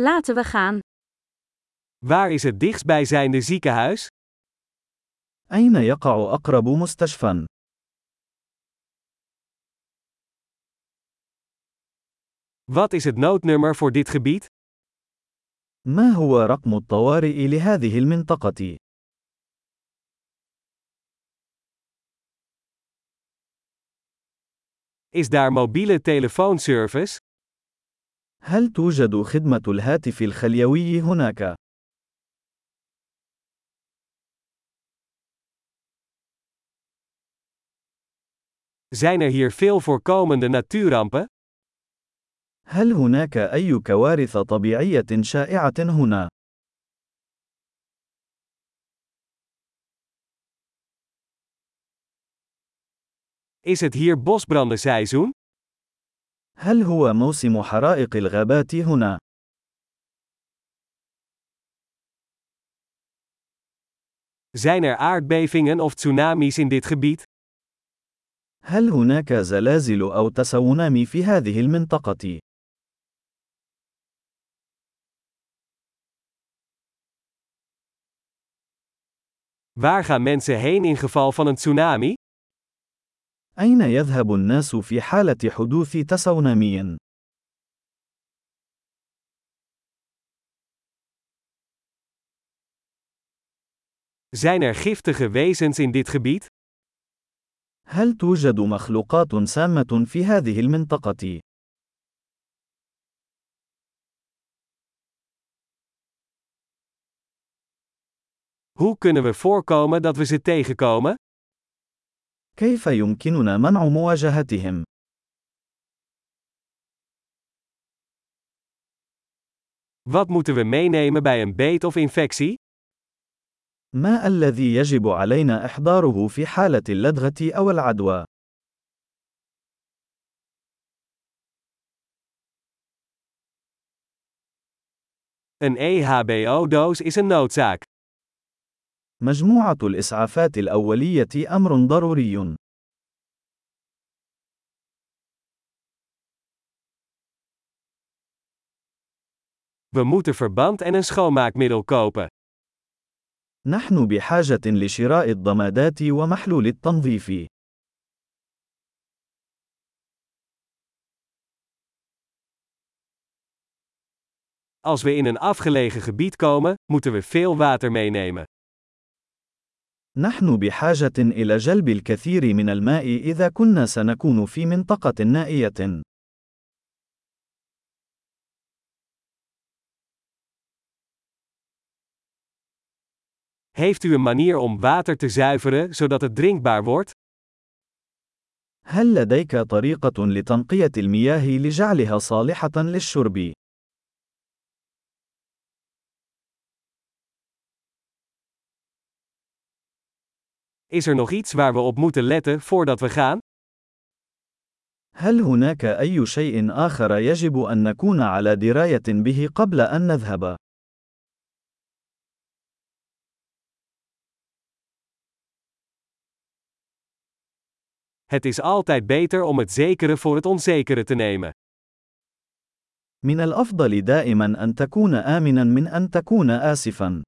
Laten we gaan. Waar is het dichtstbijzijnde ziekenhuis? أين يقع أقرب مستشفى؟ Wat is het noodnummer voor dit gebied? ما هو رقم الطوارئ لهذه المنطقة؟ Is daar mobiele telefoonservice? هل توجد خدمة الهاتف الخليوي هناك؟ Zijn er hier veel voorkomende natuurrampen? هل هناك أي كوارث طبيعية شائعة هنا؟ Is het hier bosbrandenseizoen? هل هو موسم حرائق الغابات هنا؟ Zijn er aardbevingen of tsunamis in dit gebied? هل هناك زلازل أو تسونامي في هذه المنطقة؟ Waar gaan mensen heen in geval van een tsunami? أين يذهب الناس في حالة حدوث تسونامي؟ Zijn er giftige wezens in dit gebied? هل توجد مخلوقات سامة في هذه المنطقة؟ Hoe kunnen we voorkomen dat we ze tegenkomen? كيف يمكننا منع مواجهتهم؟ Wat moeten we meenemen bij een beet of infectie? ما الذي يجب علينا إحضاره في حالة اللدغة أو العدوى؟ Een E EHBO-doos is een noodzaak. مجموعة الإسعافات الأولية أمر ضروري. We moeten verband en een schoonmaakmiddel kopen. نحن بحاجة لشراء الضمادات ومحلول التنظيف. Als we in een afgelegen gebied komen, moeten we veel water meenemen. نحن بحاجة إلى جلب الكثير من الماء إذا كنا سنكون في منطقة نائية. Heeft u een manier om water te zuiveren zodat het drinkbaar wordt? هل لديك طريقة لتنقية المياه لجعلها صالحة للشرب؟ Is er nog iets waar we op moeten letten voordat we gaan? هل هناك أي شيء آخر يجب أن نكون على دراية به قبل أن نذهب؟ Het is altijd beter om het zekere voor het onzekere te nemen. من الأفضل دائما أن تكون آمنا من أن تكون آسفا.